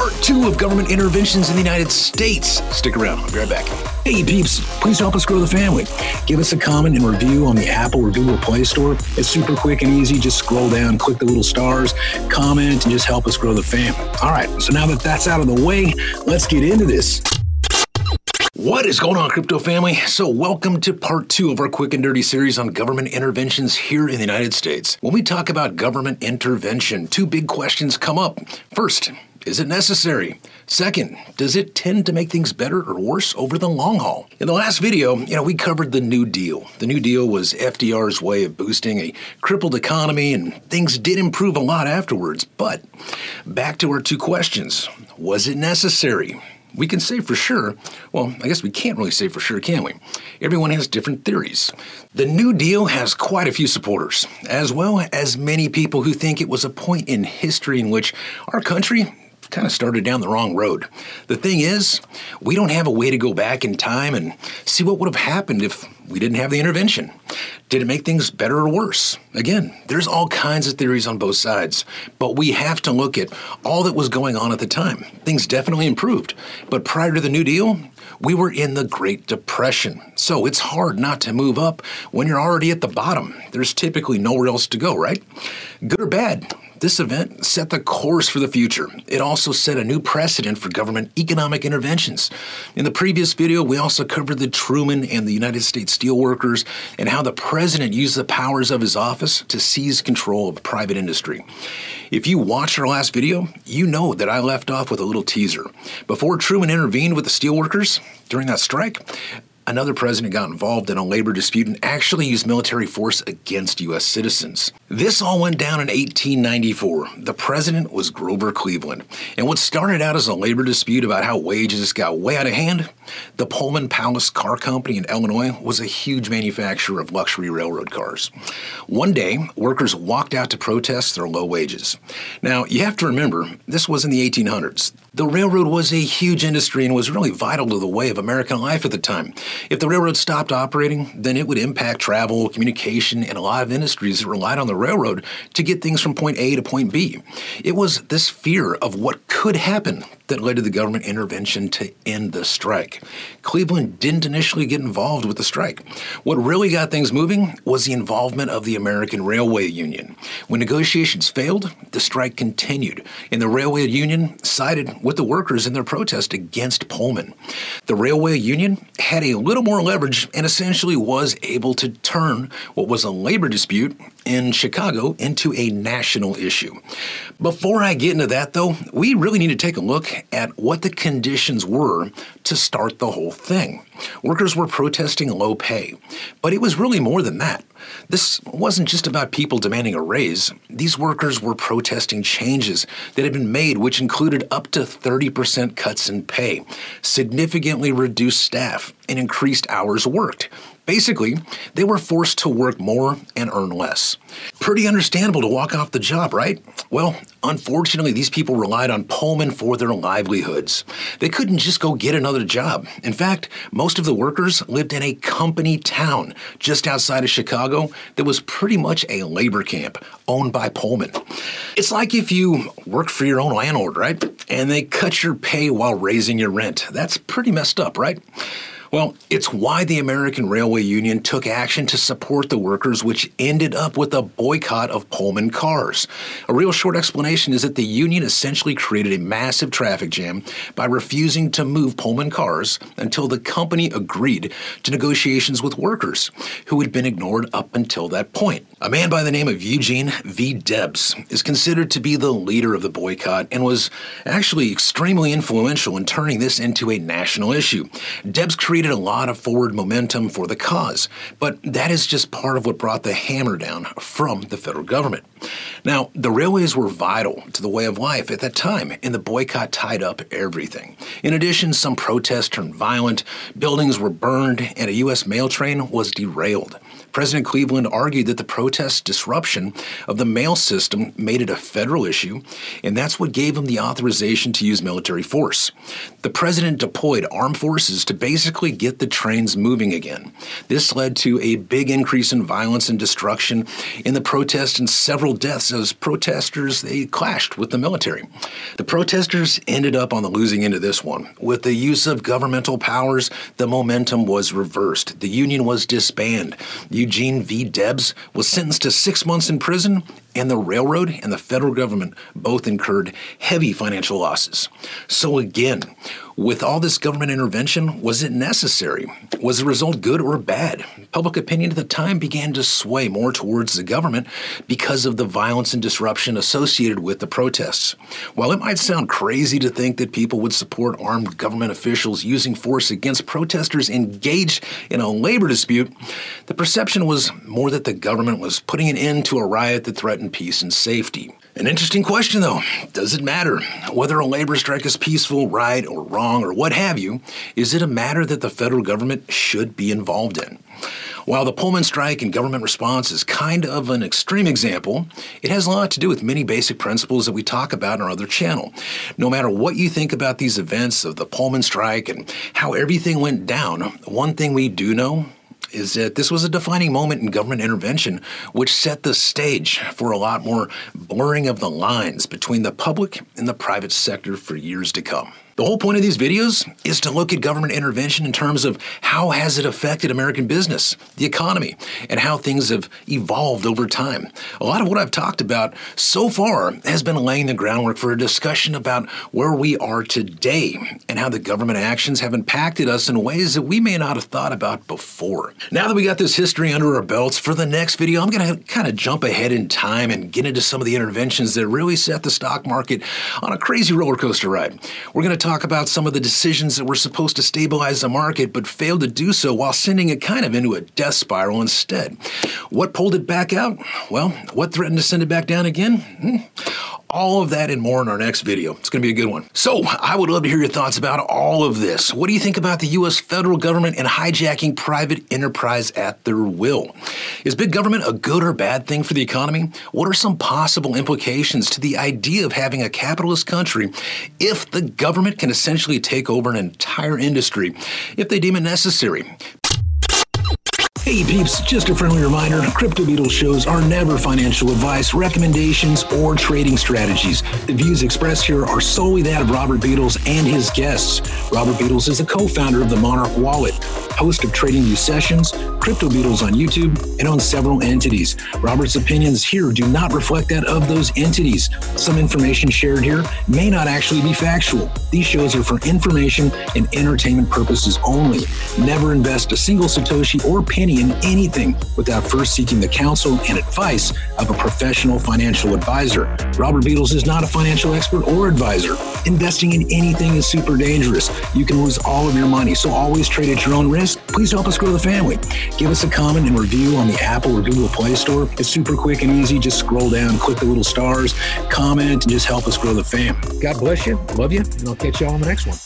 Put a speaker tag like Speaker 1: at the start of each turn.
Speaker 1: part two of government interventions in the United States. Stick around, I'll be right back. Hey peeps, please help us grow the family. Give us a comment and review on the Apple or Google Play Store. It's super quick and easy. Just scroll down, click the little stars, comment, and just help us grow the family. All right, so now that that's out of the way, let's get into this. What is going on, crypto family? So, welcome to part two of our quick and dirty series on government interventions here in the United States. When we talk about government intervention, two big questions come up. First, is it necessary? Second, does it tend to make things better or worse over the long haul? In the last video, you know, we covered the New Deal. The New Deal was FDR's way of boosting a crippled economy, and things did improve a lot afterwards. But back to our two questions Was it necessary? We can say for sure, well, I guess we can't really say for sure, can we? Everyone has different theories. The New Deal has quite a few supporters, as well as many people who think it was a point in history in which our country kind of started down the wrong road. The thing is, we don't have a way to go back in time and see what would have happened if we didn't have the intervention. Did it make things better or worse? Again, there's all kinds of theories on both sides, but we have to look at all that was going on at the time. Things definitely improved, but prior to the New Deal, we were in the Great Depression. So it's hard not to move up when you're already at the bottom. There's typically nowhere else to go, right? Good or bad, this event set the course for the future. It also set a new precedent for government economic interventions. In the previous video, we also covered the Truman and the United States Steelworkers and how the president used the powers of his office to seize control of private industry. If you watched our last video, you know that I left off with a little teaser. Before Truman intervened with the steelworkers during that strike, another president got involved in a labor dispute and actually used military force against U.S. citizens. This all went down in 1894. The president was Grover Cleveland. And what started out as a labor dispute about how wages got way out of hand, the Pullman Palace Car Company in Illinois was a huge manufacturer of luxury railroad cars. One day, workers walked out to protest their low wages. Now, you have to remember, this was in the 1800s. The railroad was a huge industry and was really vital to the way of American life at the time. If the railroad stopped operating, then it would impact travel, communication, and a lot of industries that relied on the railroad to get things from point A to point B. It was this fear of what could happen that led to the government intervention to end the strike. Cleveland didn't initially get involved with the strike. What really got things moving was the involvement of the American Railway Union. When negotiations failed, the strike continued, and the Railway Union sided with the workers in their protest against Pullman. The Railway Union had a little more leverage and essentially was able to turn what was a labor dispute in Chicago into a national issue. Before I get into that, though, we really need to take a look at what the conditions were to start the whole thing. Workers were protesting low pay, but it was really more than that. This wasn't just about people demanding a raise. These workers were protesting changes that had been made, which included up to 30% cuts in pay, significantly reduced staff, and increased hours worked. Basically, they were forced to work more and earn less. Pretty understandable to walk off the job, right? Well, unfortunately, these people relied on Pullman for their livelihoods. They couldn't just go get another job. In fact, most of the workers lived in a company town just outside of Chicago that was pretty much a labor camp owned by Pullman. It's like if you work for your own landlord, right? And they cut your pay while raising your rent. That's pretty messed up, right? Well, it's why the American Railway Union took action to support the workers, which ended up with a boycott of Pullman cars. A real short explanation is that the union essentially created a massive traffic jam by refusing to move Pullman cars until the company agreed to negotiations with workers, who had been ignored up until that point. A man by the name of Eugene V. Debs is considered to be the leader of the boycott and was actually extremely influential in turning this into a national issue. Debs created created a lot of forward momentum for the cause, but that is just part of what brought the hammer down from the federal government. Now, the railways were vital to the way of life at that time, and the boycott tied up everything. In addition, some protests turned violent, buildings were burned, and a U.S. mail train was derailed. President Cleveland argued that the protest disruption of the mail system made it a federal issue, and that's what gave him the authorization to use military force. The president deployed armed forces to basically get the trains moving again. This led to a big increase in violence and destruction in the protest, and several several deaths as protesters they clashed with the military. The protesters ended up on the losing end of this one. With the use of governmental powers, the momentum was reversed. The union was disbanded. Eugene V. Debs was sentenced to six months in prison, and the railroad and the federal government both incurred heavy financial losses. So, again, with all this government intervention, was it necessary? Was the result good or bad? Public opinion at the time began to sway more towards the government because of the violence and disruption associated with the protests. While it might sound crazy to think that people would support armed government officials using force against protesters engaged in a labor dispute, the perception was more that the government was putting an end to a riot that threatened peace and safety. An interesting question, though. Does it matter whether a labor strike is peaceful, right, or wrong, or what have you? Is it a matter that the federal government should be involved in? While the Pullman strike and government response is kind of an extreme example, it has a lot to do with many basic principles that we talk about in our other channel. No matter what you think about these events of the Pullman strike and how everything went down, one thing we do know is that this was a defining moment in government intervention, which set the stage for a lot more blurring of the lines between the public and the private sector for years to come. The whole point of these videos is to look at government intervention in terms of how has it affected American business, the economy, and how things have evolved over time. A lot of what I've talked about so far has been laying the groundwork for a discussion about where we are today and how the government actions have impacted us in ways that we may not have thought about before. Now that we got this history under our belts, for the next video, I'm going to kind of jump ahead in time and get into some of the interventions that really set the stock market on a crazy roller coaster ride. We're going to talk talk about some of the decisions that were supposed to stabilize the market but failed to do so while sending it kind of into a death spiral instead. What pulled it back out? Well, what threatened to send it back down again? Hmm. All of that and more in our next video. It's going to be a good one. So, I would love to hear your thoughts about all of this. What do you think about the U.S. federal government and hijacking private enterprise at their will? Is big government a good or bad thing for the economy? What are some possible implications to the idea of having a capitalist country if the government can essentially take over an entire industry if they deem it necessary? Hey peeps, just a friendly reminder, Crypto Beadle shows are never financial advice, recommendations, or trading strategies. The views expressed here are solely that of Robert Beadles and his guests. Robert Beadles is a co-founder of the Monarch Wallet, host of Trading View Sessions, Crypto Beadles on YouTube, and on several entities. Robert's opinions here do not reflect that of those entities. Some information shared here may not actually be factual. These shows are for information and entertainment purposes only. Never invest a single Satoshi or penny in anything without first seeking the counsel and advice of a professional financial advisor. Robert Beadles is not a financial expert or advisor. Investing in anything is super dangerous. You can lose all of your money, so always trade at your own risk. Please help us grow the family. Give us a comment and review on the Apple or Google Play Store. It's super quick and easy. Just scroll down, click the little stars, comment, and just help us grow the fam. God bless you. Love you, and I'll catch you all on the next one.